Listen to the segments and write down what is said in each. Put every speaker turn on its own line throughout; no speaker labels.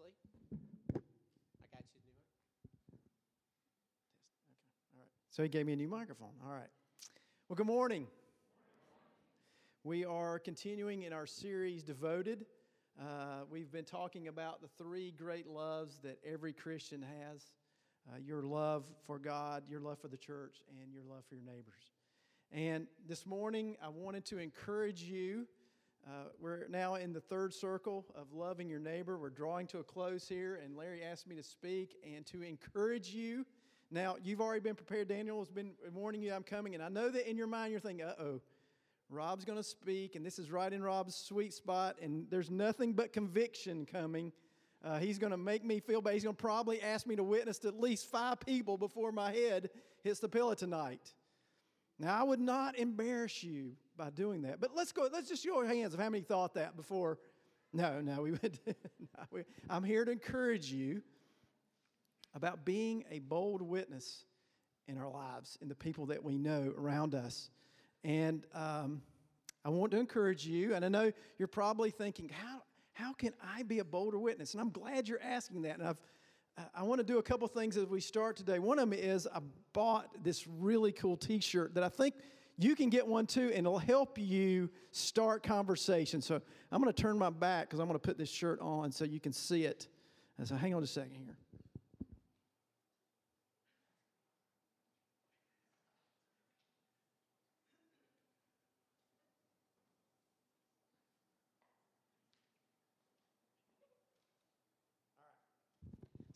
Ashley. I got you, new.
Okay. All right. So he gave me a new microphone. All right. Well, good morning. We are continuing in our series, Devoted. Uh, we've been talking about the three great loves that every Christian has uh, your love for God, your love for the church, and your love for your neighbors. And this morning, I wanted to encourage you. Uh, we're now in the third circle of loving your neighbor. We're drawing to a close here, and Larry asked me to speak and to encourage you. Now, you've already been prepared. Daniel has been warning you I'm coming, and I know that in your mind you're thinking, uh oh, Rob's going to speak, and this is right in Rob's sweet spot, and there's nothing but conviction coming. Uh, he's going to make me feel bad. He's going to probably ask me to witness to at least five people before my head hits the pillow tonight. Now, I would not embarrass you by doing that, but let's go. Let's just show hands of how many thought that before. No, no, we would. no, I'm here to encourage you about being a bold witness in our lives, in the people that we know around us. And um, I want to encourage you, and I know you're probably thinking, how, how can I be a bolder witness? And I'm glad you're asking that. And I've, I want to do a couple things as we start today. One of them is I bought this really cool t shirt that I think you can get one too, and it'll help you start conversation. So I'm going to turn my back because I'm going to put this shirt on so you can see it. And so hang on just a second here.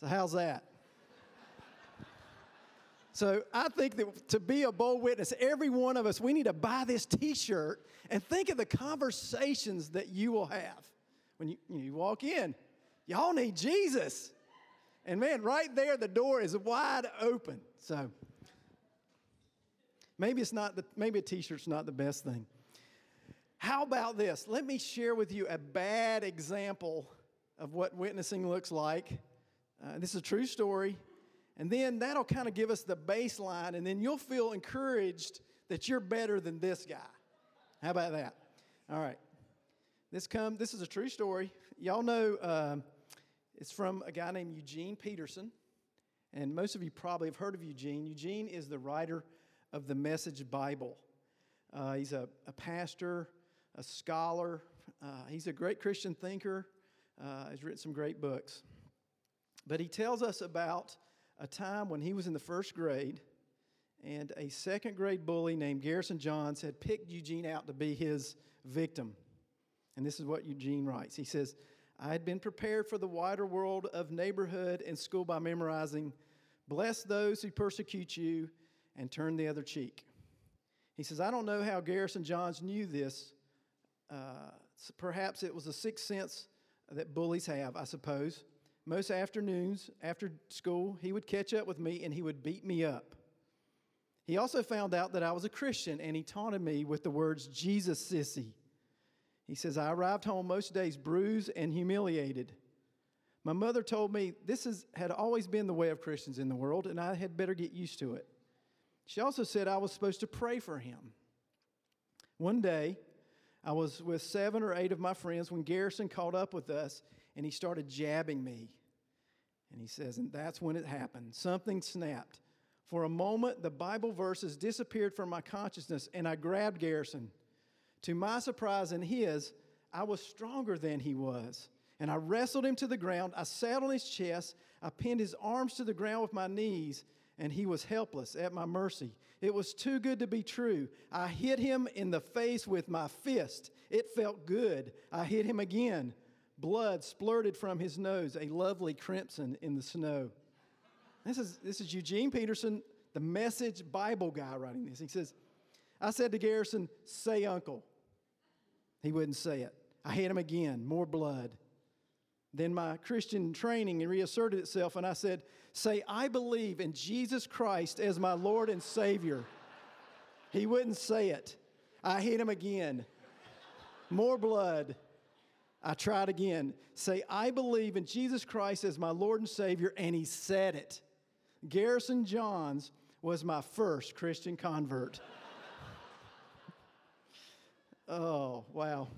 So, how's that? So, I think that to be a bold witness, every one of us, we need to buy this t shirt and think of the conversations that you will have when you, you walk in. Y'all need Jesus. And man, right there, the door is wide open. So, maybe it's not the, maybe a t shirt's not the best thing. How about this? Let me share with you a bad example of what witnessing looks like uh, this is a true story. And then that'll kind of give us the baseline, and then you'll feel encouraged that you're better than this guy. How about that? All right. This come. This is a true story. Y'all know uh, it's from a guy named Eugene Peterson, and most of you probably have heard of Eugene. Eugene is the writer of the Message Bible. Uh, he's a, a, pastor, a scholar. Uh, he's a great Christian thinker. Uh, he's written some great books. But he tells us about a time when he was in the first grade and a second grade bully named Garrison Johns had picked Eugene out to be his victim. And this is what Eugene writes. He says, I had been prepared for the wider world of neighborhood and school by memorizing, Bless those who persecute you and turn the other cheek. He says, I don't know how Garrison Johns knew this. Uh, perhaps it was a sixth sense that bullies have, I suppose most afternoons after school, he would catch up with me and he would beat me up. He also found out that I was a Christian and he taunted me with the words, Jesus sissy. He says, I arrived home most days bruised and humiliated. My mother told me this is, had always been the way of Christians in the world and I had better get used to it. She also said I was supposed to pray for him. One day, I was with seven or eight of my friends when Garrison caught up with us and he started jabbing me. And he says, and that's when it happened. Something snapped. For a moment, the Bible verses disappeared from my consciousness and I grabbed Garrison. To my surprise and his, I was stronger than he was. And I wrestled him to the ground. I sat on his chest. I pinned his arms to the ground with my knees and he was helpless at my mercy. It was too good to be true. I hit him in the face with my fist. It felt good. I hit him again. Blood splurted from his nose, a lovely crimson in the snow. This is, this is Eugene Peterson, the message Bible guy, writing this. He says, I said to Garrison, Say, uncle. He wouldn't say it. I hit him again, more blood. Then my Christian training reasserted itself, and I said, Say, I believe in Jesus Christ as my Lord and Savior. He wouldn't say it. I hit him again. More blood. I tried again. Say, I believe in Jesus Christ as my Lord and Savior, and he said it. Garrison Johns was my first Christian convert. oh, wow.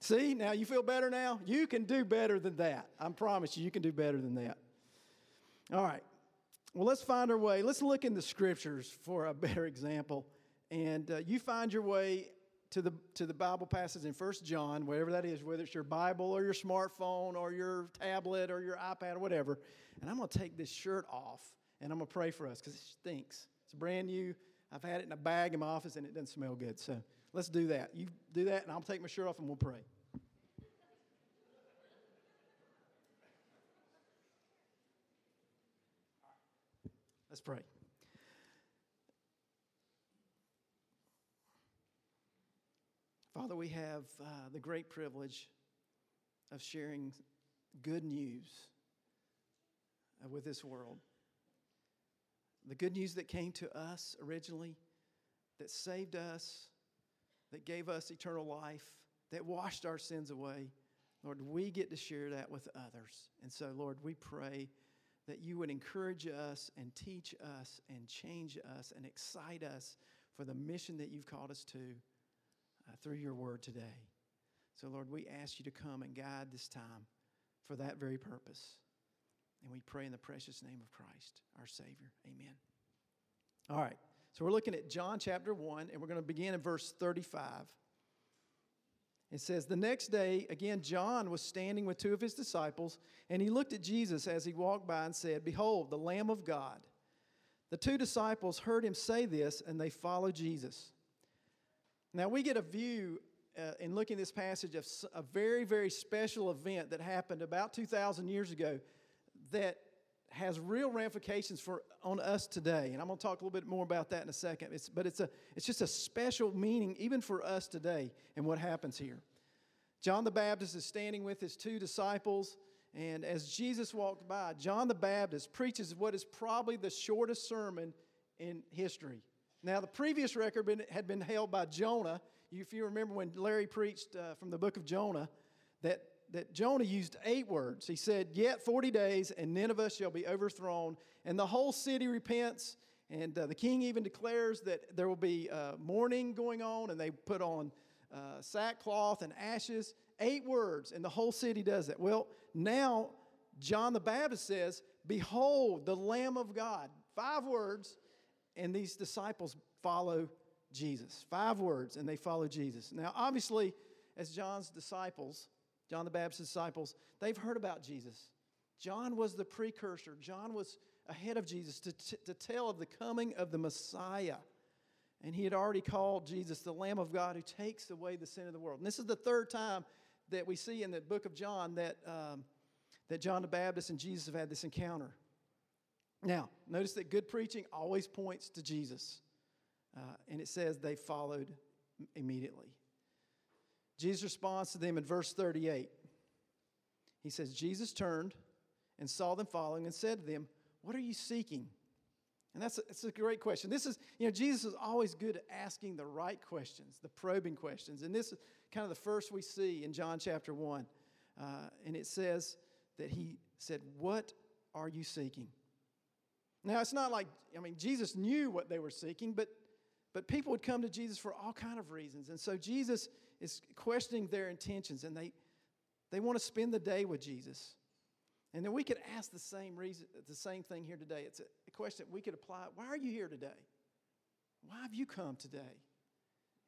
See, now you feel better now? You can do better than that. I promise you, you can do better than that. All right. Well, let's find our way. Let's look in the scriptures for a better example. And uh, you find your way to the, to the Bible passage in First John, whatever that is, whether it's your Bible or your smartphone or your tablet or your iPad or whatever. And I'm going to take this shirt off and I'm going to pray for us because it stinks. It's brand new. I've had it in a bag in my office and it doesn't smell good. So let's do that. You do that and I'll take my shirt off and we'll pray. Let's pray. Father, we have uh, the great privilege of sharing good news uh, with this world. The good news that came to us originally, that saved us, that gave us eternal life, that washed our sins away. Lord, we get to share that with others. And so, Lord, we pray that you would encourage us and teach us and change us and excite us for the mission that you've called us to uh, through your word today. So, Lord, we ask you to come and guide this time for that very purpose. And we pray in the precious name of Christ, our Savior. Amen. All right. So we're looking at John chapter 1, and we're going to begin in verse 35. It says, The next day, again, John was standing with two of his disciples, and he looked at Jesus as he walked by and said, Behold, the Lamb of God. The two disciples heard him say this, and they followed Jesus. Now, we get a view uh, in looking at this passage of a very, very special event that happened about 2,000 years ago that has real ramifications for on us today and i'm going to talk a little bit more about that in a second. It's, but it's, a, it's just a special meaning even for us today and what happens here. John the baptist is standing with his two disciples and as jesus walked by john the baptist preaches what is probably the shortest sermon in history now the previous record been, had been held by jonah if you remember when larry preached uh, from the book of jonah that that Jonah used eight words. He said, Yet 40 days, and Nineveh shall be overthrown, and the whole city repents. And uh, the king even declares that there will be uh, mourning going on, and they put on uh, sackcloth and ashes. Eight words, and the whole city does that. Well, now John the Baptist says, Behold, the Lamb of God. Five words, and these disciples follow Jesus. Five words, and they follow Jesus. Now, obviously, as John's disciples, John the Baptist's disciples, they've heard about Jesus. John was the precursor, John was ahead of Jesus to, t- to tell of the coming of the Messiah. And he had already called Jesus the Lamb of God who takes away the sin of the world. And this is the third time that we see in the book of John that, um, that John the Baptist and Jesus have had this encounter. Now, notice that good preaching always points to Jesus. Uh, and it says they followed immediately. Jesus responds to them in verse 38. He says, Jesus turned and saw them following and said to them, What are you seeking? And that's a, that's a great question. This is, you know, Jesus is always good at asking the right questions, the probing questions. And this is kind of the first we see in John chapter 1. Uh, and it says that he said, What are you seeking? Now, it's not like, I mean, Jesus knew what they were seeking, but, but people would come to Jesus for all kind of reasons. And so Jesus is questioning their intentions and they, they want to spend the day with Jesus. And then we could ask the same reason, the same thing here today. It's a question we could apply. Why are you here today? Why have you come today?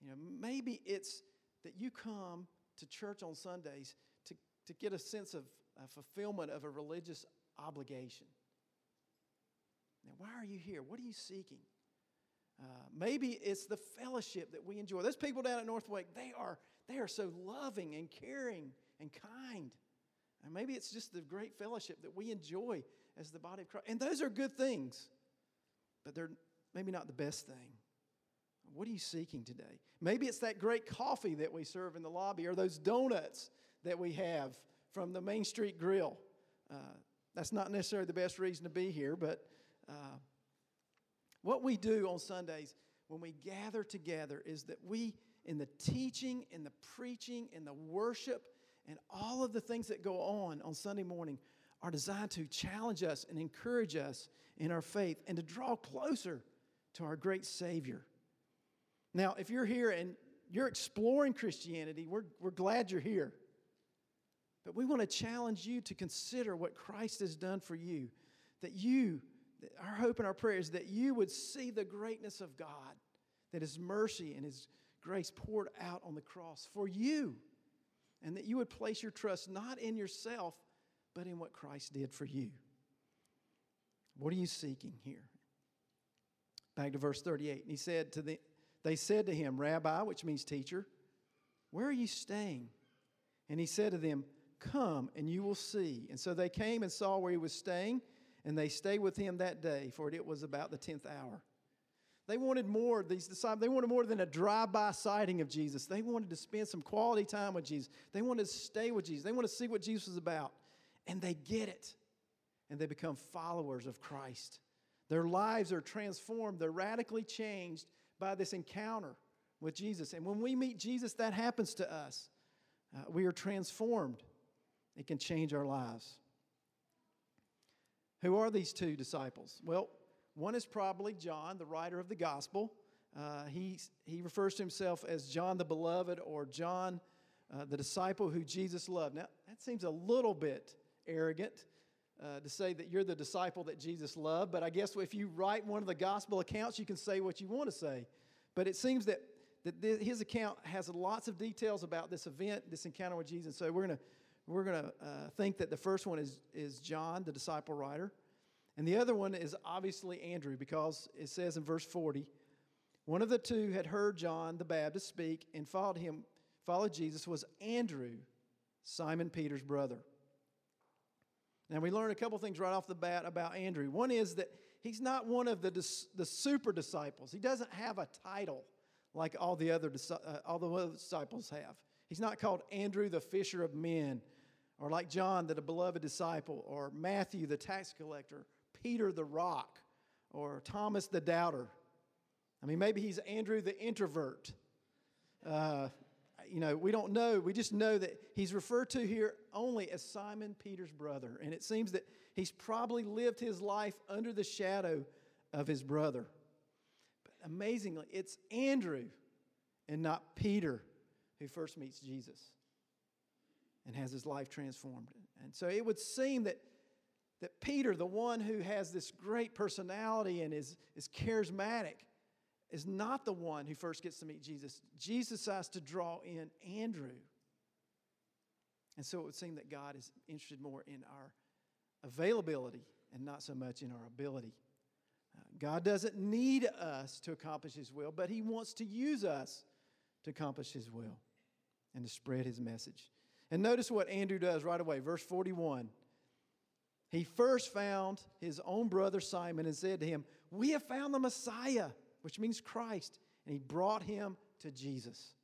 You know, maybe it's that you come to church on Sundays to, to get a sense of a fulfillment of a religious obligation. Now, why are you here? What are you seeking? Uh, maybe it's the fellowship that we enjoy. Those people down at Northwake, they are, they are so loving and caring and kind. And maybe it's just the great fellowship that we enjoy as the body of Christ. And those are good things, but they're maybe not the best thing. What are you seeking today? Maybe it's that great coffee that we serve in the lobby or those donuts that we have from the Main Street Grill. Uh, that's not necessarily the best reason to be here, but uh, what we do on Sundays when we gather together is that we, in the teaching, in the preaching, in the worship, and all of the things that go on on Sunday morning are designed to challenge us and encourage us in our faith and to draw closer to our great Savior. Now, if you're here and you're exploring Christianity, we're, we're glad you're here. But we want to challenge you to consider what Christ has done for you. That you, our hope and our prayer is that you would see the greatness of God, that His mercy and His grace poured out on the cross for you, and that you would place your trust not in yourself, but in what Christ did for you. What are you seeking here? Back to verse 38. And he said to the, they said to him, Rabbi, which means teacher, where are you staying? And he said to them, Come and you will see. And so they came and saw where he was staying, and they stayed with him that day, for it was about the tenth hour. They wanted more, these disciples, they wanted more than a drive-by sighting of Jesus. They wanted to spend some quality time with Jesus. They wanted to stay with Jesus. They wanted to see what Jesus was about. And they get it. And they become followers of Christ. Their lives are transformed, they're radically changed by this encounter with Jesus. And when we meet Jesus, that happens to us. Uh, we are transformed. It can change our lives. Who are these two disciples? Well, one is probably John, the writer of the gospel. Uh, he, he refers to himself as John the Beloved or John uh, the disciple who Jesus loved. Now, that seems a little bit arrogant uh, to say that you're the disciple that Jesus loved, but I guess if you write one of the gospel accounts, you can say what you want to say. But it seems that, that th- his account has lots of details about this event, this encounter with Jesus. So we're going to we're going to uh, think that the first one is, is John, the disciple writer. And the other one is obviously Andrew, because it says in verse 40 one of the two had heard John the Baptist speak and followed him, followed Jesus, was Andrew, Simon Peter's brother. Now, we learn a couple things right off the bat about Andrew. One is that he's not one of the, the super disciples, he doesn't have a title like all the other, uh, all the other disciples have. He's not called Andrew the fisher of men, or like John the beloved disciple, or Matthew the tax collector, Peter the rock, or Thomas the doubter. I mean, maybe he's Andrew the introvert. Uh, you know, we don't know. We just know that he's referred to here only as Simon Peter's brother. And it seems that he's probably lived his life under the shadow of his brother. But amazingly, it's Andrew and not Peter who first meets Jesus and has his life transformed. And so it would seem that, that Peter, the one who has this great personality and is, is charismatic, is not the one who first gets to meet Jesus. Jesus has to draw in Andrew. And so it would seem that God is interested more in our availability and not so much in our ability. Uh, God doesn't need us to accomplish His will, but He wants to use us to accomplish His will and to spread His message. And notice what Andrew does right away, verse 41. He first found his own brother Simon and said to him, We have found the Messiah which means Christ, and he brought him to Jesus.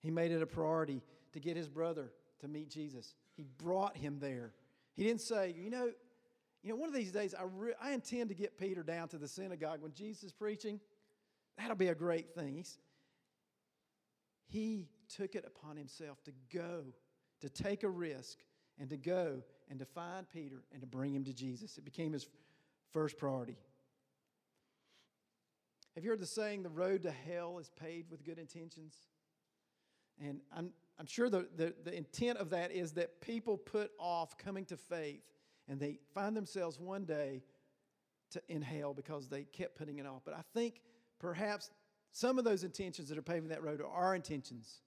He made it a priority to get his brother to meet Jesus. He brought him there. He didn't say, you know, you know, one of these days I, re- I intend to get Peter down to the synagogue when Jesus is preaching. That'll be a great thing. He's, he took it upon himself to go, to take a risk, and to go and to find Peter and to bring him to Jesus. It became his first priority. Have you heard the saying, the road to hell is paved with good intentions? And I'm, I'm sure the, the, the intent of that is that people put off coming to faith and they find themselves one day to, in hell because they kept putting it off. But I think perhaps some of those intentions that are paving that road are our intentions.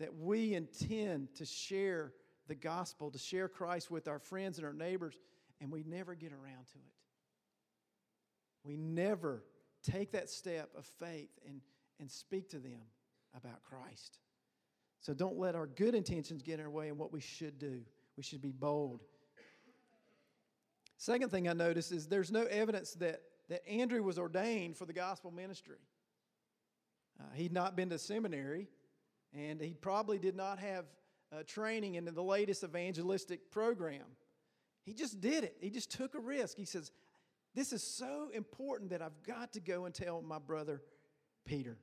That we intend to share the gospel, to share Christ with our friends and our neighbors, and we never get around to it. We never take that step of faith and, and speak to them about Christ. So don't let our good intentions get in our way in what we should do. We should be bold. Second thing I notice is there's no evidence that, that Andrew was ordained for the gospel ministry. Uh, he'd not been to seminary, and he probably did not have uh, training in the latest evangelistic program. He just did it. He just took a risk. He says, this is so important that I've got to go and tell my brother Peter.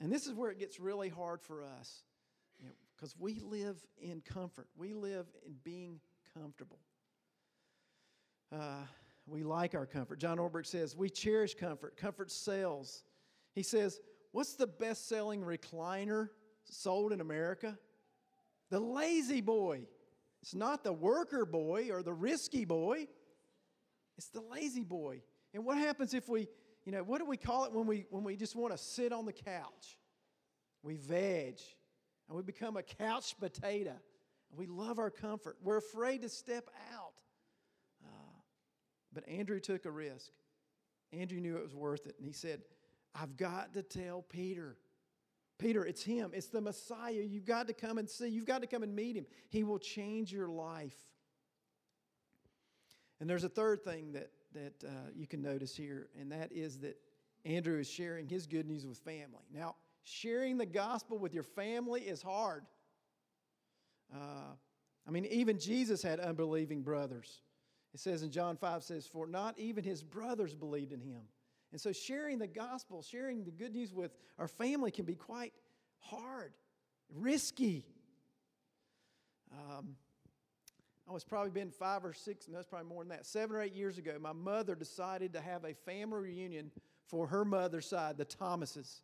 And this is where it gets really hard for us because you know, we live in comfort, we live in being comfortable. Uh, we like our comfort. John Ortberg says, We cherish comfort. Comfort sells. He says, What's the best selling recliner sold in America? The La-Z-Boy. It's not the worker boy or the risky boy, it's the La-Z-Boy. And what happens if we, you know, what do we call it when we, when we just want to sit on the couch? We veg and we become a couch potato. And we love our comfort. We're afraid to step out. Uh, but Andrew took a risk. Andrew knew it was worth it. And he said, I've got to tell Peter. Peter, it's him. It's the Messiah. You've got to come and see. You've got to come and meet him. He will change your life. And there's a third thing that, that uh, you can notice here, and that is that Andrew is sharing his good news with family. Now, sharing the gospel with your family is hard. Uh, I mean, even Jesus had unbelieving brothers. It says in John 5 says, For not even his brothers believed in him. And so sharing the gospel, sharing the good news with our family can be quite hard, risky. Um, I was probably been five or six, no, it's probably more than that, seven or eight years ago. My mother decided to have a family reunion for her mother's side, the Thomases.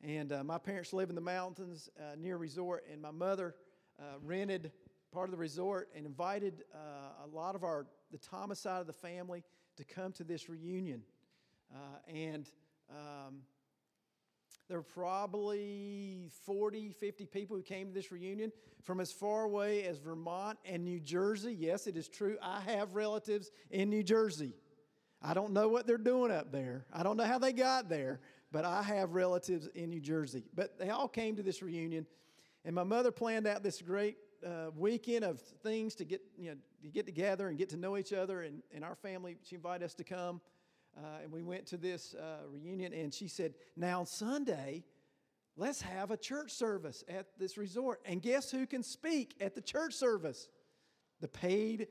And uh, my parents live in the mountains uh, near a resort, and my mother uh, rented part of the resort and invited uh, a lot of our the Thomas side of the family to come to this reunion. Uh, and um, there were probably 40, 50 people who came to this reunion from as far away as Vermont and New Jersey. Yes, it is true. I have relatives in New Jersey. I don't know what they're doing up there. I don't know how they got there, but I have relatives in New Jersey. But they all came to this reunion, and my mother planned out this great uh, weekend of things to get, you know, to get together and get to know each other. And, and our family, she invited us to come. Uh, and we went to this uh, reunion, and she said, Now, Sunday, let's have a church service at this resort. And guess who can speak at the church service? The paid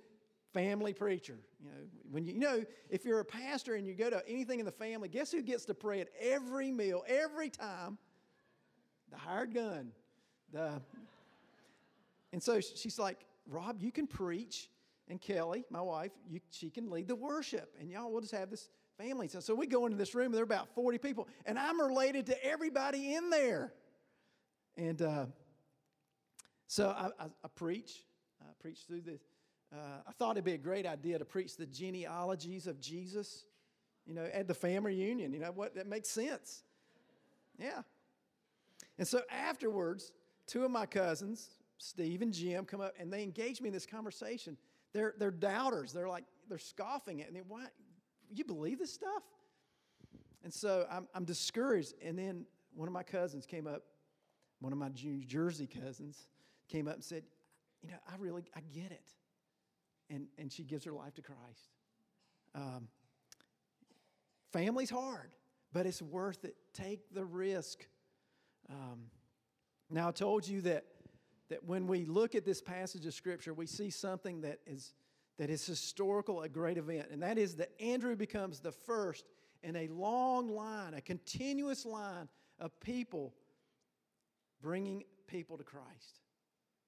family preacher. You know, when you, you know, if you're a pastor and you go to anything in the family, guess who gets to pray at every meal, every time? The hired gun. The, and so she's like, Rob, you can preach. And Kelly, my wife, you, she can lead the worship. And y'all, we'll just have this family. So, so we go into this room, and there are about 40 people, and I'm related to everybody in there. And uh, so I, I, I, preach, I preach through this. Uh, I thought it'd be a great idea to preach the genealogies of Jesus, you know, at the family reunion. You know what? That makes sense. Yeah. And so afterwards, two of my cousins, Steve and Jim, come up and they engage me in this conversation. They're, they're doubters. They're like, they're scoffing at it. And why, you believe this stuff? And so I'm, I'm discouraged. And then one of my cousins came up, one of my New Jersey cousins came up and said, You know, I really, I get it. And, and she gives her life to Christ. Um, family's hard, but it's worth it. Take the risk. Um, now, I told you that, that when we look at this passage of Scripture, we see something that is that is historical, a great event, and that is that Andrew becomes the first in a long line, a continuous line of people bringing people to Christ.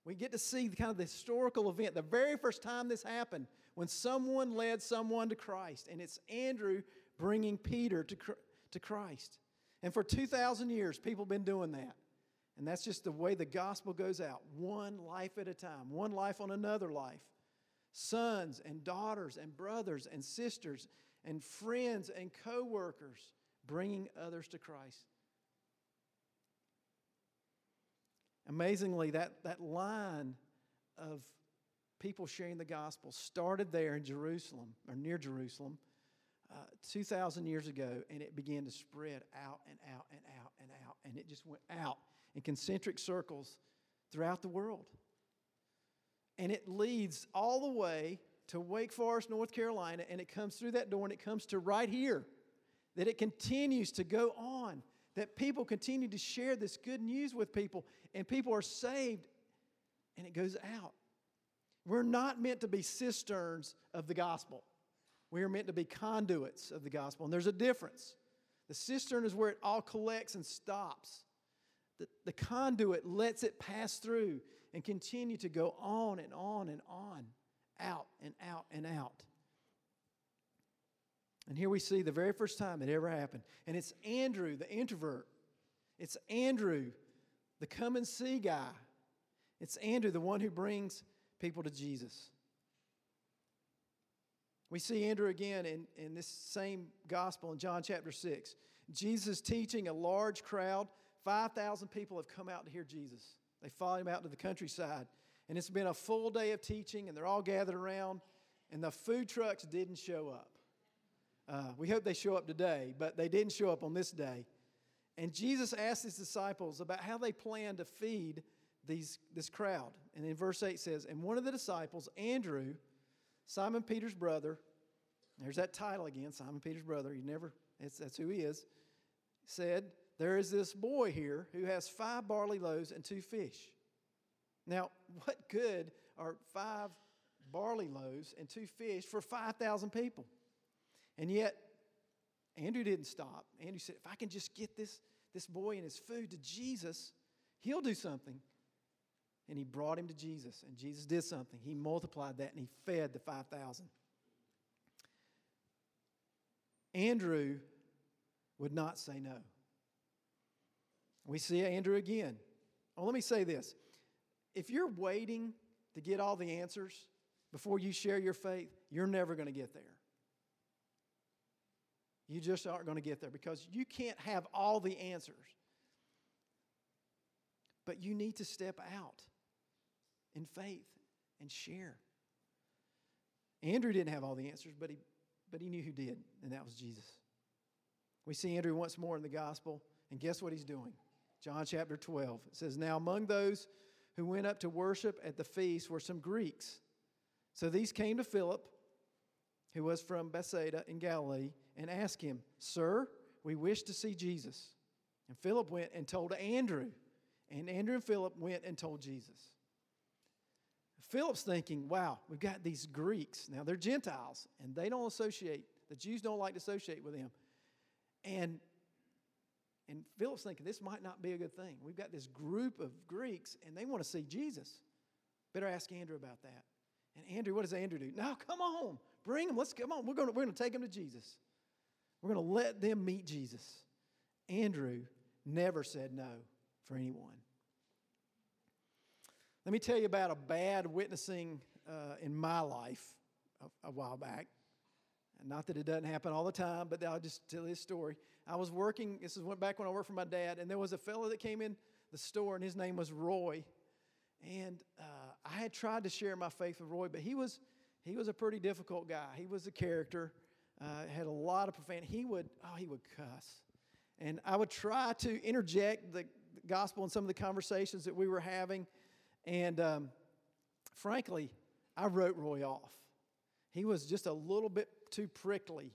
We get to see the kind of the historical event, the very first time this happened, when someone led someone to Christ, and it's Andrew bringing Peter to, to Christ. And for 2,000 years, people have been doing that. And that's just the way the gospel goes out, one life at a time, one life on another life sons and daughters and brothers and sisters and friends and co workers, bringing others to Christ. Amazingly, that, that line of people sharing the gospel started there in Jerusalem, or near Jerusalem, uh, 2,000 years ago, and it began to spread out and out and out and out, and it just went out in concentric circles throughout the world and it leads all the way to Wake Forest, North Carolina, and it comes through that door and it comes to right here. That it continues to go on, that people continue to share this good news with people, and people are saved, and it goes out. We're not meant to be cisterns of the gospel. We are meant to be conduits of the gospel, and there's a difference. The cistern is where it all collects and stops. The, the conduit lets it pass through and continue to go on and on and on, out and out and out. And here we see the very first time it ever happened. And it's Andrew, the introvert. It's Andrew, the come and see guy. It's Andrew, the one who brings people to Jesus. We see Andrew again in, in this same gospel in John chapter 6. Jesus teaching a large crowd. 5,000 people have come out to hear Jesus. They followed him out to the countryside. And it's been a full day of teaching, and they're all gathered around, and the food trucks didn't show up. Uh, we hope they show up today, but they didn't show up on this day. And Jesus asked his disciples about how they plan to feed these, this crowd. And in verse 8 says, And one of the disciples, Andrew, Simon Peter's brother, there's that title again, Simon Peter's brother, he never, that's who he is, said, There is this boy here who has five barley loaves and two fish. Now, what good are five barley loaves and two fish for 5,000 people? And yet, Andrew didn't stop. Andrew said, If I can just get this, this boy and his food to Jesus, he'll do something. And he brought him to Jesus, and Jesus did something. He multiplied that and he fed the 5,000. Andrew would not say no. We see Andrew again. Oh, let me say this. If you're waiting to get all the answers before you share your faith, you're never going to get there. You just aren't going to get there because you can't have all the answers. But you need to step out in faith and share. Andrew didn't have all the answers, but he, but he knew who did, and that was Jesus. We see Andrew once more in the gospel, and guess what he's doing? John chapter 12. It says, Now among those who went up to worship at the feast were some Greeks. So these came to Philip, who was from Bethsaida in Galilee and asked him, Sir, we wish to see Jesus. And Philip went and told Andrew, and Andrew and Philip went and told Jesus. Philip's thinking, wow, we've got these Greeks. Now they're Gentiles, and they don't associate, the Jews don't like to associate with them. And, and Philip's thinking, this might not be a good thing. We've got this group of Greeks, and they want to see Jesus. Better ask Andrew about that. And Andrew, what does Andrew do? Now, come on, bring them. Let's come on. We're going to, we're going to take them to Jesus. We're going to let them meet Jesus. Andrew never said no for anyone. Let me tell you about a bad witnessing uh, in my life a, a, while back. Not that it doesn't happen all the time, but I'll just tell this story. I was working, this is went back when I worked for my dad, and there was a fellow that came in the store, and his name was Roy. And uh, I had tried to share my faith with Roy, but he was, he was a pretty difficult guy. He was a character uh, had a lot of profanity. He would, oh, he would cuss. And I would try to interject the gospel in some of the conversations that we were having. And um, frankly, I wrote Roy off. He was just a little bit too prickly.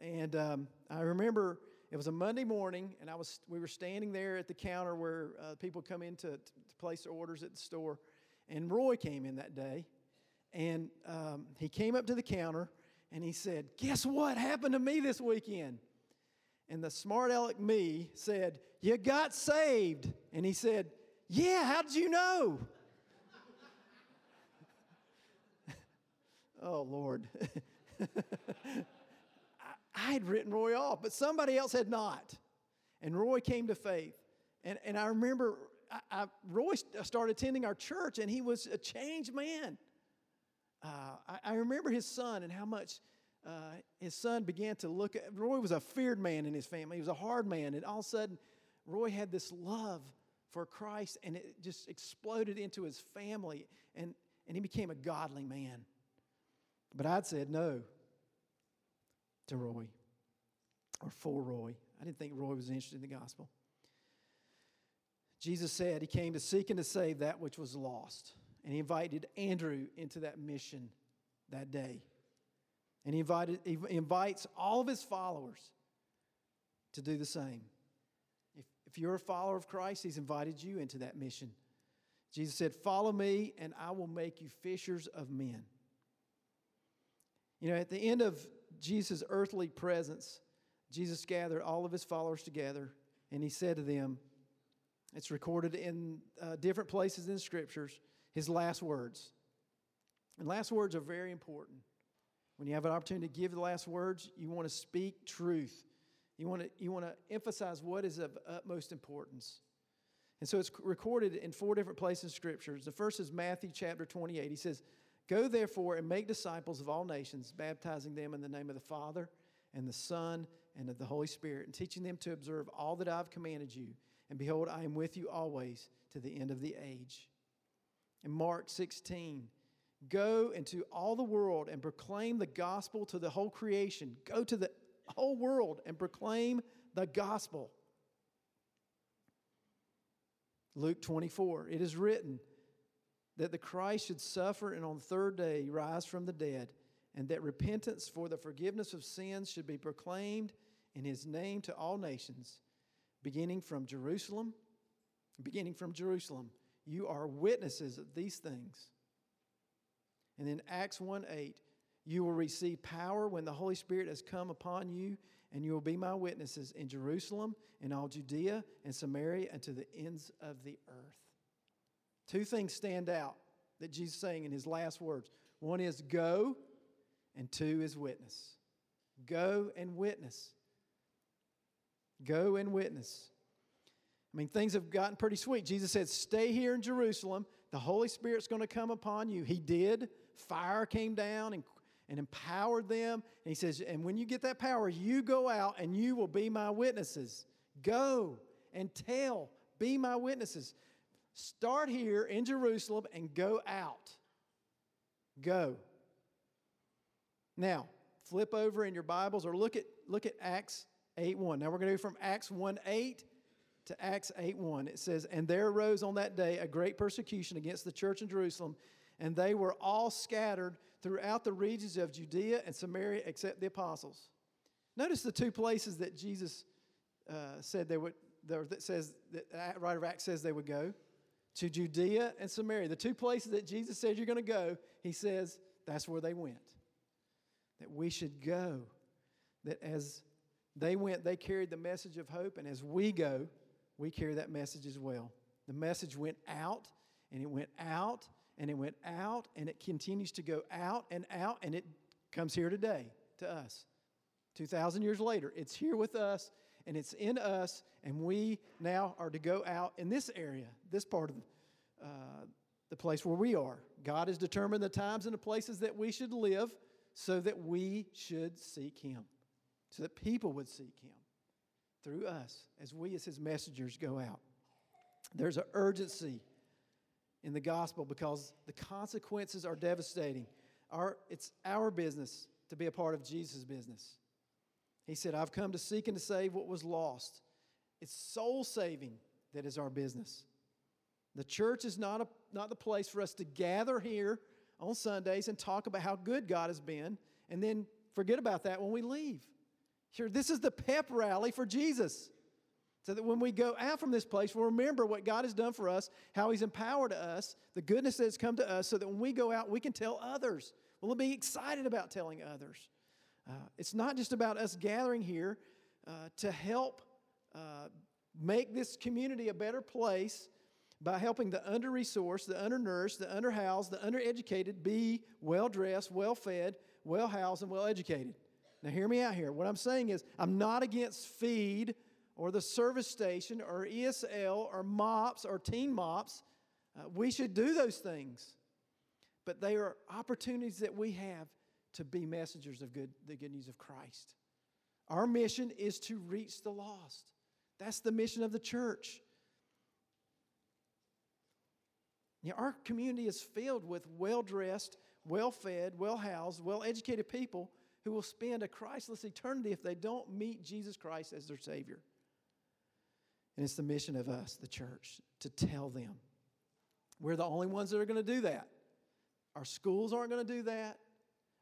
And um, I remember it was a Monday morning, and I was, we were standing there at the counter where uh, people come in to, to, place their orders at the store. And Roy came in that day. And um, he came up to the counter and he said, Guess what happened to me this weekend? And the smart aleck me said, You got saved. And he said, Yeah, how did you know? oh, Lord. I had written Roy off, but somebody else had not. And Roy came to faith. And, and I remember I, I, Roy started attending our church, and he was a changed man. Uh, I, I, remember his son and how much uh, his son began to look at. Roy was a feared man in his family, he was a hard man. And all of a sudden, Roy had this love for Christ, and it just exploded into his family, and, and he became a godly man. But I'd said no to Roy or for Roy. I didn't think Roy was interested in the gospel. Jesus said he came to seek and to save that which was lost. And he invited Andrew into that mission that day. And he, invited, he invites all of his followers to do the same. If, if you're a follower of Christ, he's invited you into that mission. Jesus said, Follow me, and I will make you fishers of men. You know, at the end of Jesus' earthly presence, Jesus gathered all of his followers together, and he said to them, it's recorded in uh, different places in scriptures his last words. And last words are very important. When you have an opportunity to give the last words, you want to speak truth. You want to, you want to emphasize what is of utmost importance. And so it's recorded in four different places in scriptures. The first is Matthew chapter 28. He says, Go therefore and make disciples of all nations, baptizing them in the name of the Father and the Son and of the Holy Spirit, and teaching them to observe all that I've commanded you. And behold, I am with you always to the end of the age. In Mark 16, go into all the world and proclaim the gospel to the whole creation. Go to the whole world and proclaim the gospel. Luke 24, it is written that the Christ should suffer and on the third day rise from the dead, and that repentance for the forgiveness of sins should be proclaimed in his name to all nations, beginning from Jerusalem. Beginning from Jerusalem. You are witnesses of these things. And in Acts 1 8, you will receive power when the Holy Spirit has come upon you, and you will be my witnesses in Jerusalem, in all Judea and Samaria, and to the ends of the earth. Two things stand out that Jesus is saying in his last words one is go, and two is witness. Go and witness. Go and witness. I mean, things have gotten pretty sweet. Jesus said, Stay here in Jerusalem. The Holy Spirit's going to come upon you. He did. Fire came down and, and empowered them. And he says, And when you get that power, you go out and you will be my witnesses. Go and tell, be my witnesses. Start here in Jerusalem and go out. Go. Now, flip over in your Bibles or look at, look at Acts 8 1. Now we're going to go from Acts 1 8 to Acts 8 1. It says, And there arose on that day a great persecution against the church in Jerusalem, and they were all scattered throughout the regions of Judea and Samaria except the apostles. Notice the two places that Jesus uh, said they would, that says, that writer of Acts says they would go to Judea and Samaria. The two places that Jesus said you're going to go, he says that's where they went. That we should go. That as they went, they carried the message of hope, and as we go, we carry that message as well. The message went out, and it went out, and it went out, and it continues to go out and out, and it comes here today to us. 2,000 years later, it's here with us, and it's in us, and we now are to go out in this area, this part of uh, the place where we are. God has determined the times and the places that we should live so that we should seek Him, so that people would seek Him through us as we, as His messengers, go out. There's an urgency in the gospel because the consequences are devastating. Our, it's our business to be a part of Jesus' business. He said, I've come to seek and to save what was lost. It's soul saving that is our business. The church is not, a, not the place for us to gather here on Sundays and talk about how good God has been and then forget about that when we leave. Here, this is the pep rally for Jesus. So that when we go out from this place, we'll remember what God has done for us, how He's empowered us, the goodness that has come to us, so that when we go out, we can tell others. We'll be excited about telling others. Uh, it's not just about us gathering here uh, to help uh, make this community a better place by helping the under resourced, the undernourished, the underhoused, the undereducated be well dressed, well fed, well housed, and well educated. Now, hear me out here. What I'm saying is, I'm not against feed or the service station or ESL or MOPS or teen MOPS. Uh, we should do those things. But they are opportunities that we have to be messengers of good, the good news of Christ. Our mission is to reach the lost. That's the mission of the church. You know, our community is filled with well dressed, well fed, well housed, well educated people who will spend a Christless eternity if they don't meet Jesus Christ as their Savior. And it's the mission of us, the church, to tell them. We're the only ones that are going to do that. Our schools aren't going to do that.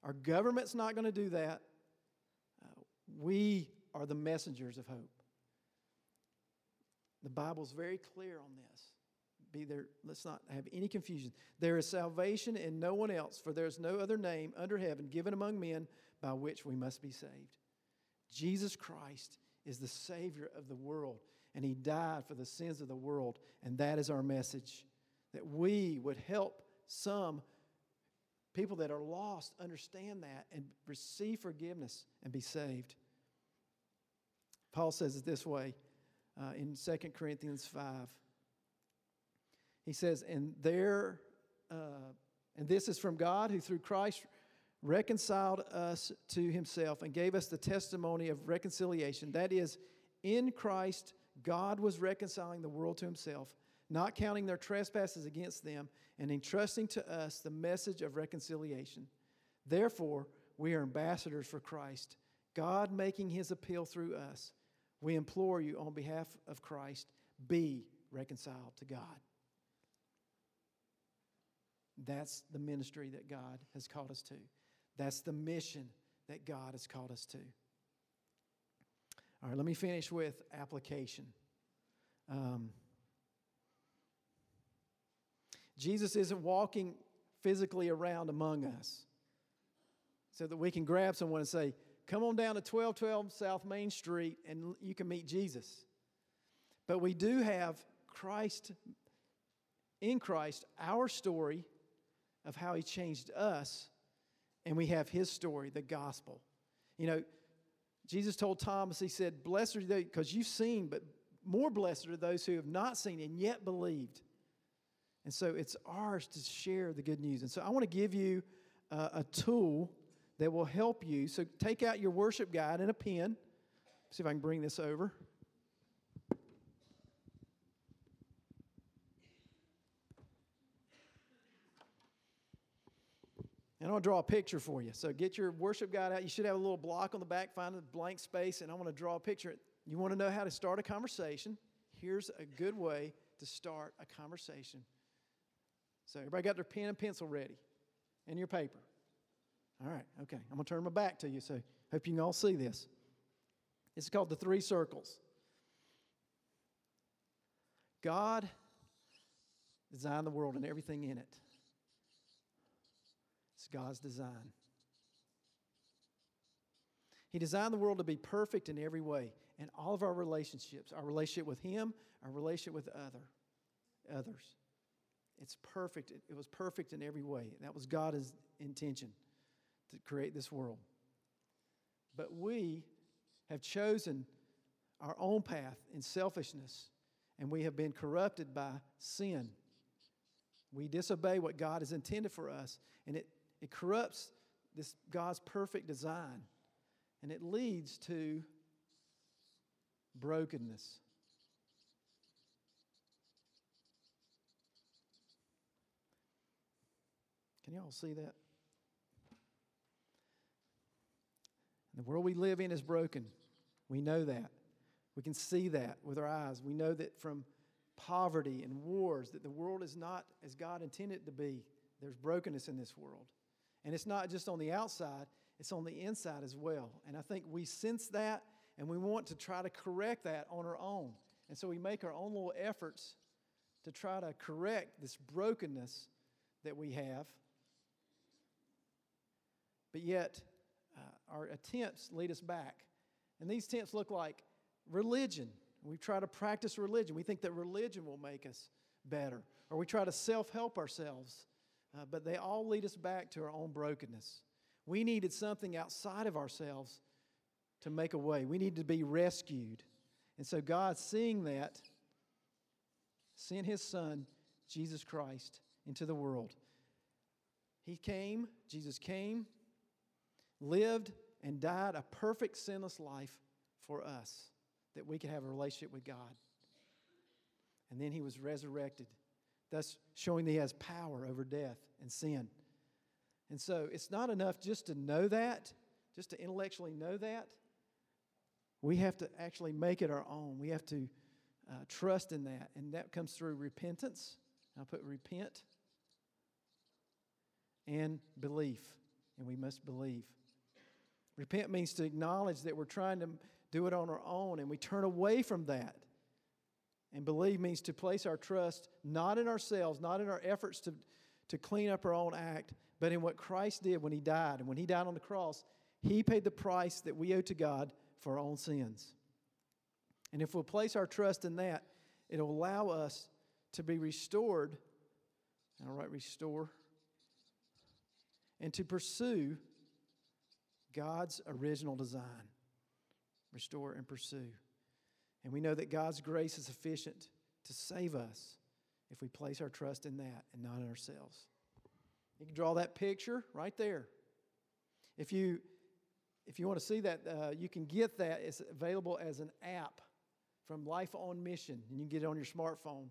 Our government's not going to do that. Uh, we are the messengers of hope. The Bible's very clear on this. Be there, let's not have any confusion. There is salvation in no one else, for there is no other name under heaven given among men by which we must be saved. Jesus Christ is the Savior of the world and he died for the sins of the world. And that is our message that we would help some people that are lost understand that and receive forgiveness and be saved. Paul says it this way uh, in 2 Corinthians 5. He says, and there, uh, and this is from God who through Christ reconciled us to himself and gave us the testimony of reconciliation. That is, in Christ, God was reconciling the world to himself, not counting their trespasses against them, and entrusting to us the message of reconciliation. Therefore, we are ambassadors for Christ, God making his appeal through us. We implore you on behalf of Christ, be reconciled to God. That's the ministry that God has called us to. That's the mission that God has called us to. All right, let me finish with application. Um, Jesus isn't walking physically around among us so that we can grab someone and say, Come on down to 1212 South Main Street and you can meet Jesus. But we do have Christ, in Christ, our story of how he changed us, and we have his story, the gospel. You know, Jesus told Thomas, He said, Blessed are they, because you've seen, but more blessed are those who have not seen and yet believed. And so it's ours to share the good news. And so I want to give you uh, a tool that will help you. So take out your worship guide and a pen. See if I can bring this over. And I want to draw a picture for you. So get your worship guide out. You should have a little block on the back, find a blank space, and I want to draw a picture. You want to know how to start a conversation? Here's a good way to start a conversation. So everybody got their pen and pencil ready and your paper. All right, okay. I'm going to turn my back to you, so hope you can all see this. It's called the three circles. God designed the world and everything in it. It's God's design. He designed the world to be perfect in every way, in all of our relationships, our relationship with Him, our relationship with other, others. It's perfect. It was perfect in every way. That was God's intention to create this world. But we have chosen our own path in selfishness, and we have been corrupted by sin. We disobey what God has intended for us, and it, it corrupts this God's perfect design, and it leads to brokenness. Can you all see that? The world we live in is broken. We know that. We can see that with our eyes. We know that from poverty and wars that the world is not as God intended it to be. There's brokenness in this world. And it's not just on the outside, it's on the inside as well. And I think we sense that and we want to try to correct that on our own. And so we make our own little efforts to try to correct this brokenness that we have. But yet, uh, our attempts lead us back. And these attempts look like religion. We try to practice religion. We think that religion will make us better. Or we try to self help ourselves. Uh, but they all lead us back to our own brokenness. We needed something outside of ourselves to make a way. We need to be rescued. And so God, seeing that, sent his son, Jesus Christ, into the world. He came, Jesus came, lived, and died a perfect sinless life for us that we could have a relationship with God. And then he was resurrected, thus showing that he has power over death and sin. And so it's not enough just to know that, just to intellectually know that. We have to actually make it our own. We have to uh, trust in that. And that comes through repentance. I'll put repent and belief. And we must believe. Repent means to acknowledge that we're trying to do it on our own and we turn away from that. And believe means to place our trust not in ourselves, not in our efforts to, to clean up our own act, but in what Christ did when He died. And when He died on the cross, He paid the price that we owe to God for our own sins. And if we'll place our trust in that, it'll allow us to be restored. I'll write restore. and to pursue God's original design. Restore and pursue. And we know that God's grace is sufficient to save us if we place our trust in that and not in ourselves. You can draw that picture right there. If you if you want to see that, uh, you can get that. It's available as an app from Life on Mission, and you can get it on your smartphone.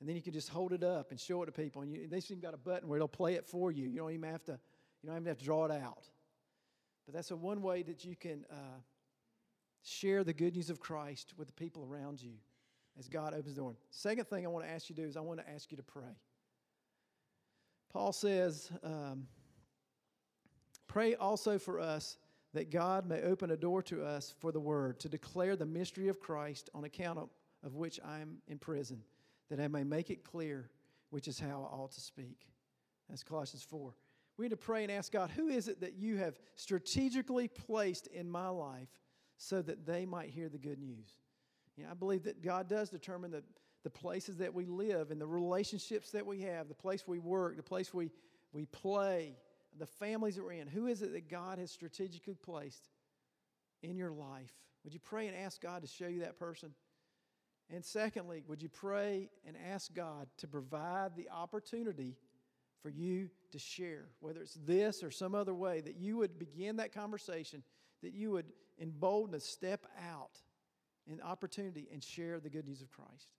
And then you can just hold it up and show it to people. And you, they've even got a button where it'll play it for you. You don't even have to, you don't even have to draw it out. But that's a one way that you can uh, share the good news of Christ with the people around you as God opens the door. Second thing I want to ask you to do is I want to ask you to pray. Paul says, um, Pray also for us that God may open a door to us for the word, to declare the mystery of Christ on account of, of which I am in prison, that I may make it clear which is how I ought to speak. That's Colossians 4. We need to pray and ask God, who is it that you have strategically placed in my life so that they might hear the good news? You know, I believe that God does determine the, the places that we live and the relationships that we have, the place we work, the place we, we play, the families that we're in. Who is it that God has strategically placed in your life? Would you pray and ask God to show you that person? And secondly, would you pray and ask God to provide the opportunity for you to share, whether it's this or some other way, that you would begin that conversation, that you would, in boldness, step out in opportunity and share the good news of Christ.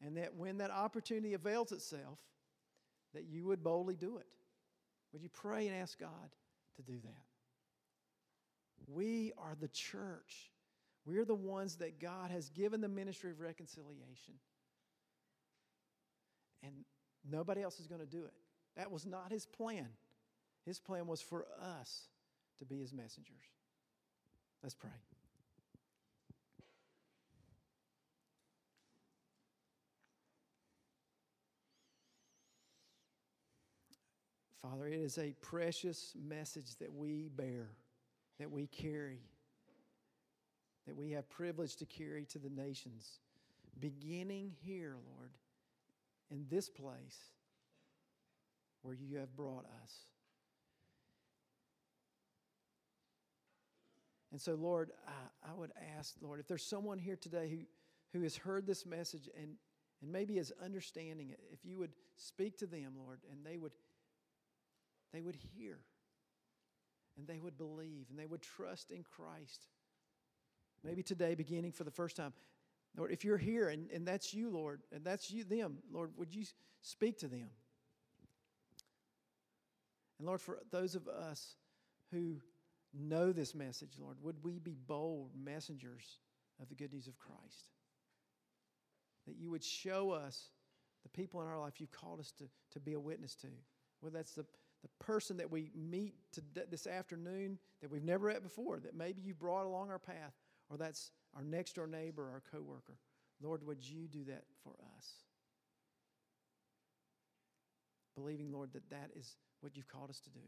And that when that opportunity avails itself, that you would boldly do it. Would you pray and ask God to do that? We are the church. We're the ones that God has given the ministry of reconciliation. And nobody else is going to do it. That was not his plan. His plan was for us to be his messengers. Let's pray. Father, it is a precious message that we bear, that we carry, that we have privilege to carry to the nations, beginning here, Lord, in this place where you have brought us. And so, Lord, I, I, would ask, Lord, if there's someone here today who, who has heard this message and, and maybe is understanding it, if you would speak to them, Lord, and they would they would hear and they would believe and they would trust in Christ. Maybe today, beginning for the first time. Lord, if you're here and, and that's you, Lord, and that's you, them, Lord, would you speak to them? And Lord, for those of us who know this message, Lord, would we be bold messengers of the good news of Christ? That you would show us the people in our life you've called us to, to be a witness to, whether that's the the person that we meet to, this afternoon that we've never met before, that maybe you brought along our path, or that's our next door neighbor, our coworker. Lord, would you do that for us? Believing, Lord, that that is what you've called us to do.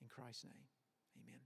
In Christ's name, amen.